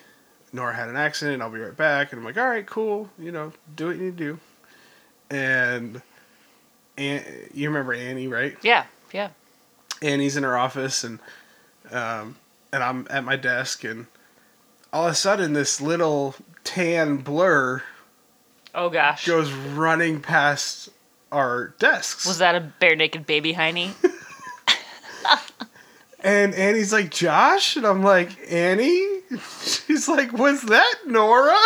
Nora had an accident. I'll be right back. And I'm like, all right, cool. You know, do what you need to do. And, and you remember Annie, right?
Yeah, yeah.
Annie's in her office, and um, and I'm at my desk, and all of a sudden, this little tan blur
Oh gosh.
goes running past our desks.
Was that a bare naked baby hiney?
And Annie's like, Josh? And I'm like, Annie? She's like, was that Nora?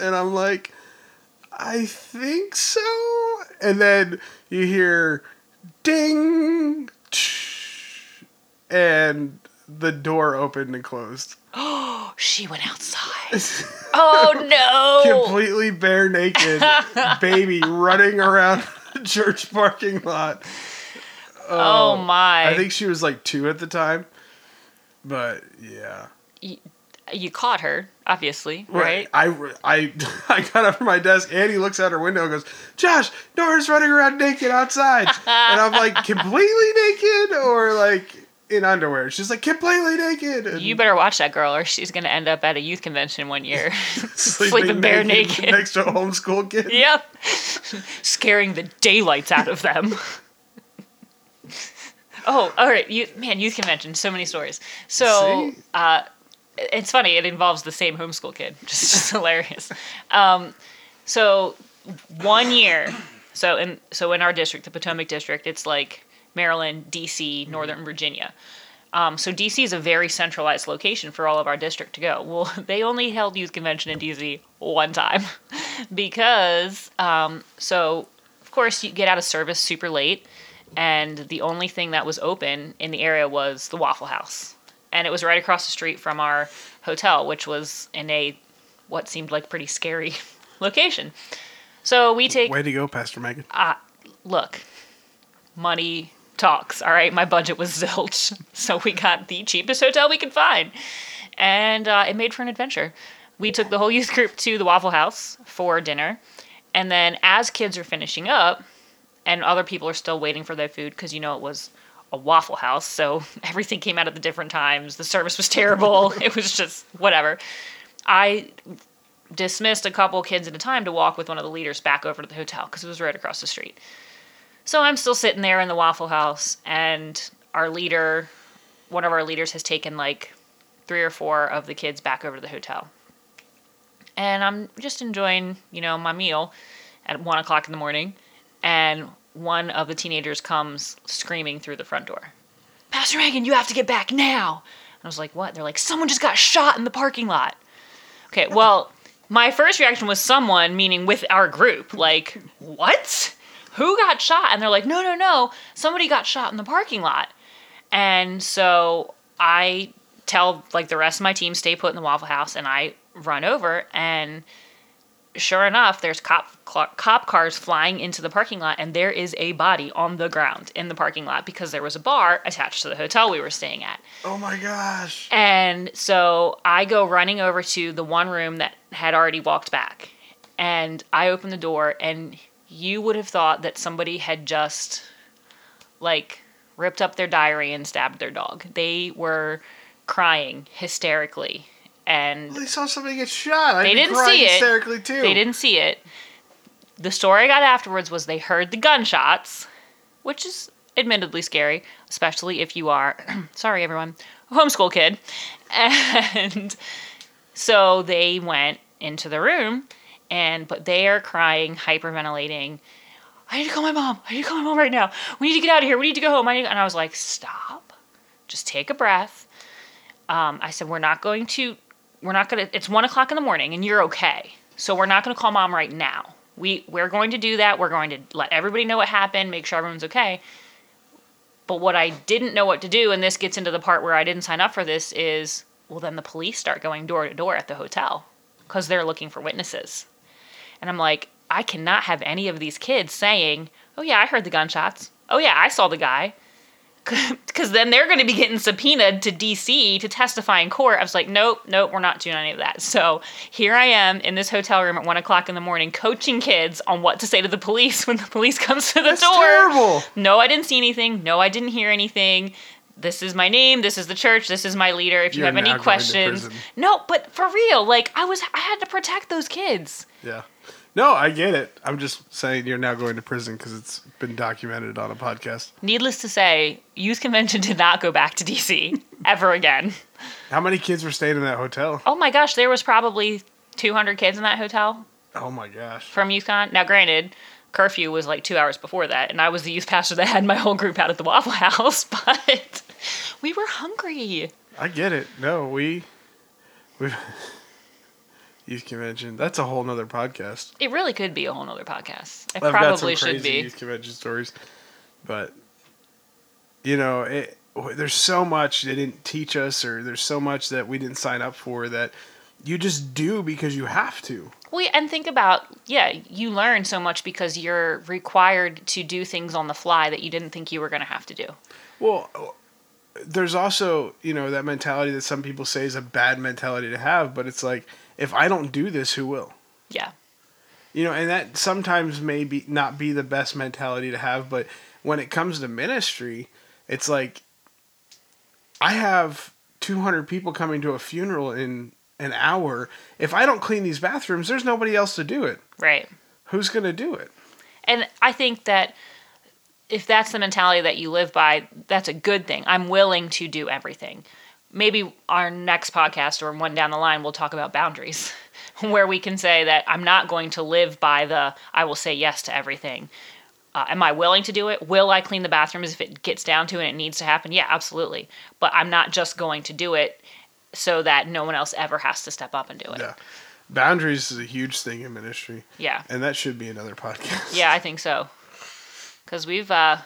And I'm like, I think so. And then you hear ding, and the door opened and closed.
Oh, she went outside. Oh no!
Completely bare naked baby running around the church parking lot.
Oh um, my!
I think she was like two at the time. But yeah.
you caught her, obviously, right?
I, I, I got up from my desk. Annie looks out her window and goes, Josh, Nora's running around naked outside. and I'm like, completely naked or like in underwear? She's like, completely naked. And
You better watch that girl, or she's gonna end up at a youth convention one year,
sleeping,
sleeping bare naked.
next to a homeschool kid.
yep, scaring the daylights out of them. Oh, all right, you man, youth convention, so many stories. So, uh, it's funny. It involves the same homeschool kid, which is just hilarious. Um, so one year, so in so in our district, the Potomac district, it's like Maryland, D.C., Northern Virginia. Um, so DC is a very centralized location for all of our district to go. Well, they only held youth convention in DC one time because um, so of course you get out of service super late, and the only thing that was open in the area was the Waffle House, and it was right across the street from our hotel, which was in a what seemed like pretty scary location. So we take
Way to go, Pastor Megan.
Ah, look, money talks. All right, my budget was zilch, so we got the cheapest hotel we could find, and uh, it made for an adventure. We took the whole youth group to the Waffle House for dinner, and then as kids are finishing up, and other people are still waiting for their food because you know it was a Waffle House, so everything came out at the different times. The service was terrible. it was just whatever. I dismissed a couple kids at a time to walk with one of the leaders back over to the hotel because it was right across the street. So I'm still sitting there in the Waffle House, and our leader, one of our leaders, has taken like three or four of the kids back over to the hotel. And I'm just enjoying, you know, my meal at one o'clock in the morning, and one of the teenagers comes screaming through the front door. Pastor Reagan, you have to get back now. And I was like, what? They're like, someone just got shot in the parking lot. Okay, well, my first reaction was someone, meaning with our group. Like, what? Who got shot? And they're like, no, no, no. Somebody got shot in the parking lot. And so I tell like the rest of my team stay put in the Waffle House, and I run over, and sure enough, there's cop cop cars flying into the parking lot, and there is a body on the ground in the parking lot because there was a bar attached to the hotel we were staying at.
Oh my gosh.
And so I go running over to the one room that had already walked back. And I open the door, and you would have thought that somebody had just, like, ripped up their diary and stabbed their dog. They were crying hysterically. And
They saw somebody get shot. I'd
They didn't see it.
hysterically too.
they didn't see it. The story I got afterwards was they heard the gunshots, which is admittedly scary, especially if you are, sorry everyone, a homeschool kid. And so they went into the room, and but they are crying, hyperventilating. I need to call my mom. I need to call my mom right now. We need to get out of here. We need to go home. I need, and I was like, stop. Just take a breath. Um, I said, we're not going to, we're not to, it's one o'clock in the morning and you're okay. So we're not to call mom right now. We, we're going to do that. We're going to let everybody know what happened, make sure everyone's okay. But what I didn't know what to do, and this gets into the part where I didn't sign up for this, is well, then the police start going door to door at the hotel because they're looking for witnesses. And I'm like, I cannot have any of these kids saying, oh, yeah, I heard the gunshots. Oh, yeah, I saw the guy. Because then they're going to be getting subpoenaed to DC to testify in court. I was like, nope, nope, we're not doing any of that. So here I am in this hotel room at one o'clock in the morning, coaching kids on what to say to the police when the police comes to the
That's
door.
terrible.
No, I didn't see anything. No, I didn't hear anything. this is my name, this is the church, this is my leader. If you
You're
have any questions, no, but for real, like I was, I had to protect those kids.
Yeah. No, I get it. I'm just saying you're now going to prison because it's been documented on a podcast.
Needless to say, youth convention did not go back to DC ever again.
How many kids were staying in that hotel?
Oh my gosh, there was probably 200 kids in that hotel
Oh my gosh.
from YouthCon. Now, granted, curfew was like two hours before that, and I was the youth pastor that had my whole group out at the Waffle House, but we were hungry.
I get it. No, we we youth convention. That's a whole nother podcast.
It really could be a whole nother podcast. It
I've got some
probably
crazy
should be.
youth convention stories, but you know, it, there's so much they didn't teach us, or there's so much that we didn't sign up for that you just do because you have to.
Well, and think about, yeah, you learn so much because you're required to do things on the fly that you didn't think you were going to have to do.
Well, there's also you know that mentality that some people say is a bad mentality to have, but it's like if I don't do this, who will?
Yeah.
You know, and that sometimes may be not be the best mentality to have, but when it comes to ministry, it's like I have 200 people coming to a funeral in an hour. If I don't clean these bathrooms, there's nobody else to do it.
Right.
Who's going to do it?
And I think that if that's the mentality that you live by, that's a good thing. I'm willing to do everything. Maybe our next podcast or one down the line, we'll talk about boundaries, where we can say that I'm not going to live by the I will say yes to everything. Uh, am I willing to do it? Will I clean the bathrooms if it gets down to it and it needs to happen? Yeah, absolutely. But I'm not just going to do it so that no one else ever has to step up and do it.
Yeah. Boundaries is a huge thing in ministry,
Yeah.
and that should be another podcast.
Yeah, I think so. Because we've uh,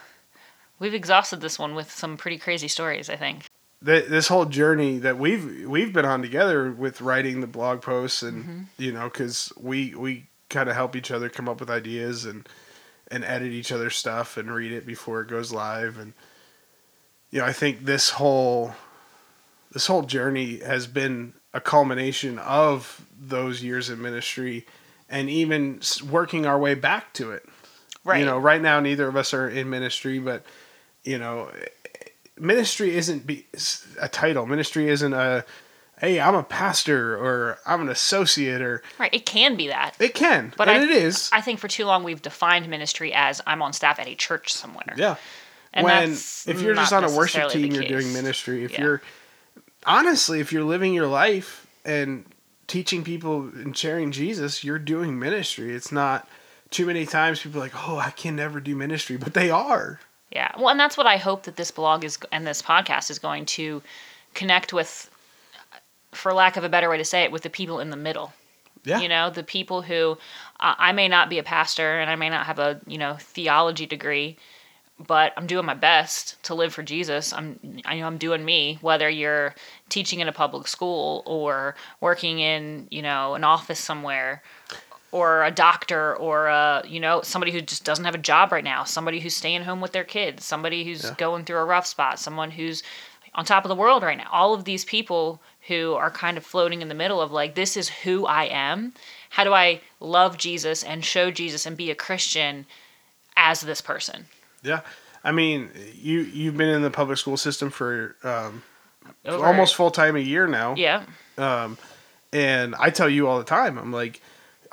we've exhausted this one with some pretty crazy stories. I think.
Th- this whole journey that we've we've been on together with writing the blog posts and mm-hmm. you know because we we kind of help each other come up with ideas and and edit each other's stuff and read it before it goes live. And you know I think this whole this whole journey has been a culmination of those years in ministry and even working our way back to it.
Right.
you know right now neither of us are in ministry but you know ministry isn't be, a title ministry isn't a hey i'm a pastor or i'm an associate or
right. It can be that.
it can
But
and
I-
it is
I think for too long we've defined ministry as I'm on staff at a church somewhere.
yeah
And
when
that's
if you're just on a worship team you're doing ministry if
Yeah.
you're honestly if you're living your life and teaching people and sharing jesus you're doing ministry it's not too many times people are like oh i can never do ministry but they are
Yeah. Well, and that's what I hope that this blog is and this podcast is going to connect with, for lack of a better way to say it, with the people in the middle.
yeah
You know, the people who uh, I may not be a pastor and I may not have a you know theology degree, but I'm doing my best to live for Jesus. I'm I know I'm doing me. Whether you're teaching in a public school or working in you know an office somewhere, or a doctor, or a you know somebody who just doesn't have a job right now, somebody who's staying home with their kids, somebody who's
Yeah.
going through a rough spot, someone who's on top of the world right now. All of these people who are kind of floating in the middle of like, this is who I am. How do I love Jesus and show Jesus and be a Christian as this person?
Yeah, I mean, you you've been in the public school system for um, almost full time a year now.
Yeah.
Um, and I tell you all the time, I'm like,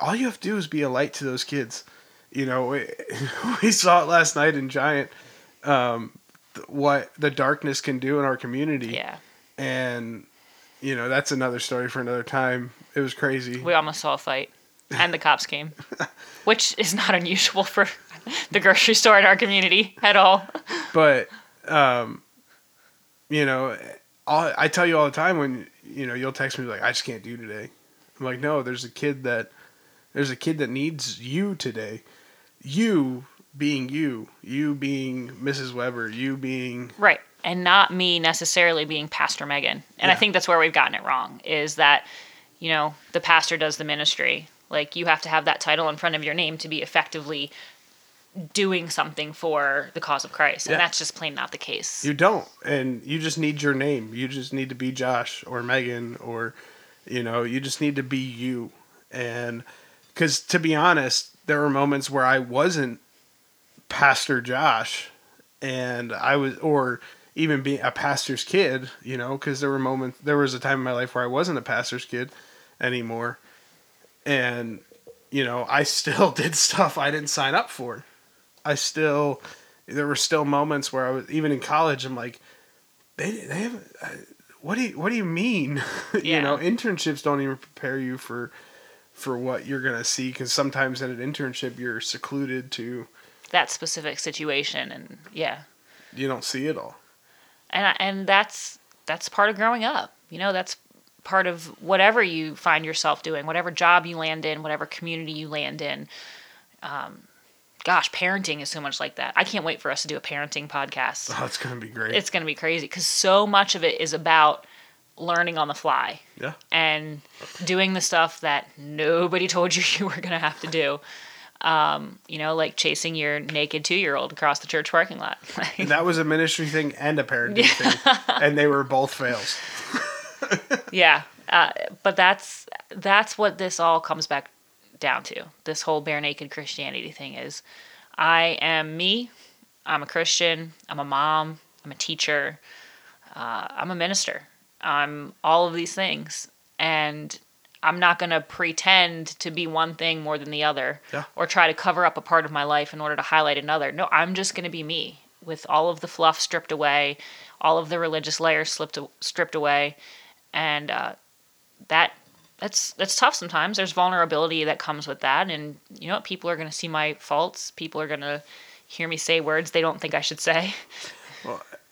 all you have to do is be a light to those kids. You know, we, we saw it last night in Giant. Um, th- what the darkness can do in our community,
Yeah.
and you know that's another story for another time. It was crazy.
We almost saw a fight. And the cops came. Which is not unusual for the grocery store in our community at all.
but um, you know, all, I tell you all the time when you know you'll text me like I just can't do today. I'm like, no, there's a kid that there's a kid that needs you today. You being you, you being Mrs. Weber, you being
Right. And not me necessarily being Pastor Megan. And I think that's where we've gotten it wrong is that, you know, the pastor does the ministry. Like you have to have that title in front of your name to be effectively doing something for the cause of Christ. And
Yeah.
that's just plain not the case.
you don't, and you just need your name. You just need to be Josh or Megan or you know you just need to be you. And because to be honest, there were moments where I wasn't Pastor Josh, and I was, or even being a pastor's kid, you know, because there were moments, there was a time in my life where I wasn't a pastor's kid anymore. And, you know, I still did stuff I didn't sign up for. I still, there were still moments where I was, even in college, I'm like, they, they have, what do you, what do you mean? you know, internships don't even prepare you for, for what you're going to see. Cause sometimes in an internship, you're secluded to,
that specific situation and yeah
you don't see it all.
and I- and that's that's part of growing up you know that's part of whatever you find yourself doing whatever job you land in whatever community you land in um, gosh parenting is so much like that i can't wait for us to do a parenting podcast
Oh, it's going to be great.
it's going to be crazy because so much of it is about learning on the fly
yeah.
and doing the stuff that nobody told you you were going to have to do. Um, you know like chasing your naked two-year-old across the church parking lot.
And that was a ministry thing and a parenting thing, and they were both fails.
yeah uh, but that's that's what this all comes back down to. This whole bare naked christianity thing is i am me i'm a christian i'm a mom i'm a teacher uh, i'm a minister i'm all of these things. And i'm not going to pretend to be one thing more than the other
Yeah.
or try to cover up a part of my life in order to highlight another. No i'm just going to be me with all of the fluff stripped away all of the religious layers slipped, stripped away. And uh, that that's that's tough sometimes. There's vulnerability that comes with that. And you know what? People are going to see my faults. People are going to hear me say words they don't think i should say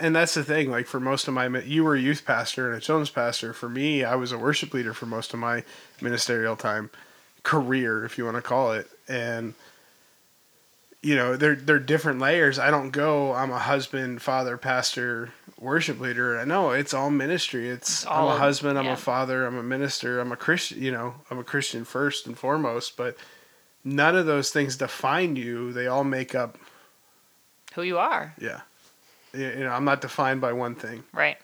And that's the thing. Like for most of my, you were a youth pastor and a children's pastor. For me, I was a worship leader for most of my ministerial time, career, if you want to call it. And you know, they're they're different layers. I don't go. I'm a husband, father, pastor, worship leader. I know it's all ministry. It's,
all
I'm a husband. I'm
yeah.
a father. I'm a minister. I'm a Christian. You know, I'm a Christian first and foremost. But none of those things define you. They all make up.
who you are
Yeah. You know, I'm not defined by one thing
right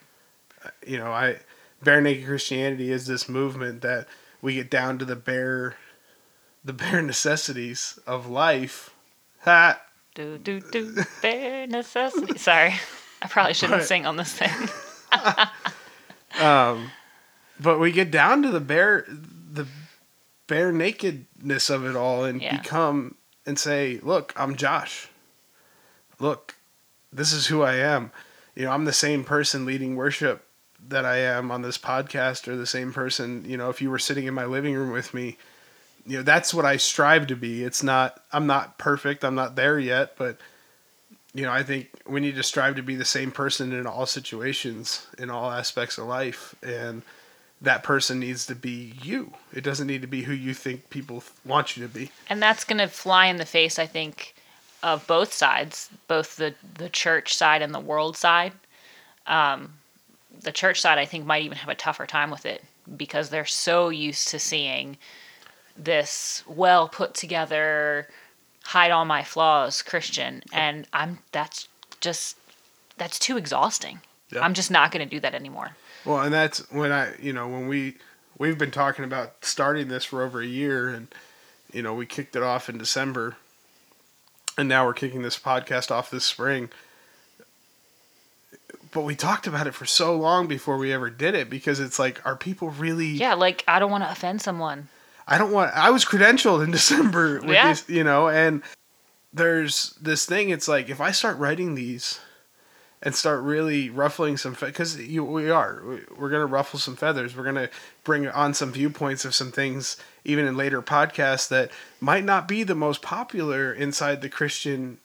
you know, I bare naked Christianity is this movement that we get down to the bare the bare necessities of life. Ha!
do do do bare necessity sorry i probably shouldn't
But-
sing on this thing Um
But we get down to the bare the bare nakedness of it all and
Yeah.
become and say, "Look, I'm Josh. Look, this is who I am. You know, I'm the same person leading worship that I am on this podcast or the same person, you know, if you were sitting in my living room with me, you know, that's what I strive to be. It's not I'm not perfect. I'm not there yet, but you know, I think we need to strive to be the same person in all situations, in all aspects of life and that person needs to be you. It doesn't need to be who you think people want you to be.
and that's going to fly in the face i think of both sides both the the church side and the world side. Um, the church side i think might even have a tougher time with it because they're so used to seeing this well put together hide all my flaws christian. And i'm that's just that's too exhausting.
Yeah.
i'm just not going to do that anymore.
Well, and that's when I, you know, when we we've been talking about starting this for over a year and you know, we kicked it off in December and now we're kicking this podcast off this spring. But we talked about it for so long before we ever did it because it's like are people really
yeah like i don't want to offend someone
I don't want. I was credentialed in December with
Yeah.
this, you know, and there's this thing. It's like if I start writing these and start really ruffling some, because you we are, We- we're gonna ruffle some feathers. We're gonna bring on some viewpoints of some things, even in later podcasts that might not be the most popular inside the Christian.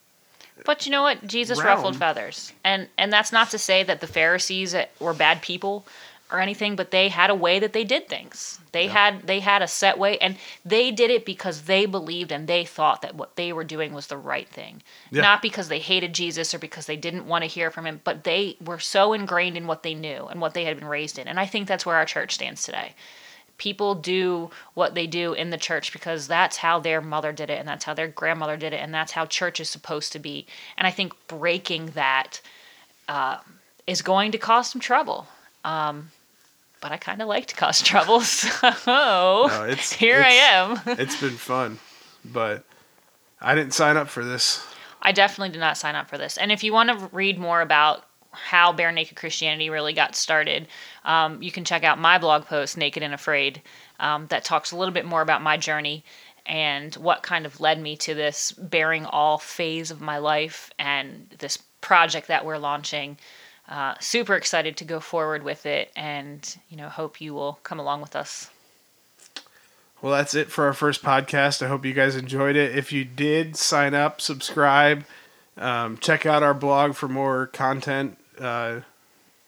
But you know what? Jesus
realm.
ruffled feathers, and and that's not to say that the Pharisees uh, were bad people or anything, but they had a way that they did things. They had they had a set way, and they did it because they believed and they thought that what they were doing was the right thing,
Yeah.
not because they hated Jesus or because they didn't want to hear from him, but they were so ingrained in what they knew and what they had been raised in. And I think that's where our church stands today people do what they do in the church because that's how their mother did it and that's how their grandmother did it and that's how church is supposed to be and i think breaking that uh, is going to cause some trouble um, but i kind of like to cause trouble so
No, it's-
here i am
It's been fun, but I didn't sign up for this.
I definitely did not sign up for this. And if you want to read more about how bare naked Christianity really got started, um, you can check out my blog post, Naked and Afraid, um, that talks a little bit more about my journey and what kind of led me to this bearing all phase of my life and this project that we're launching. Uh, super excited to go forward with it and you know hope you will come along with us.
Well that's it for our first podcast. I hope you guys enjoyed it. If you did sign up subscribe um, check out our blog for more content. Uh,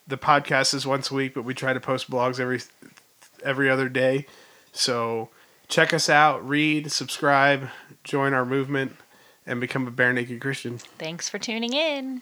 the podcast is once a week but we try to post blogs every every other day. So check us out read subscribe join our movement and become a bare naked christian.
Thanks for tuning in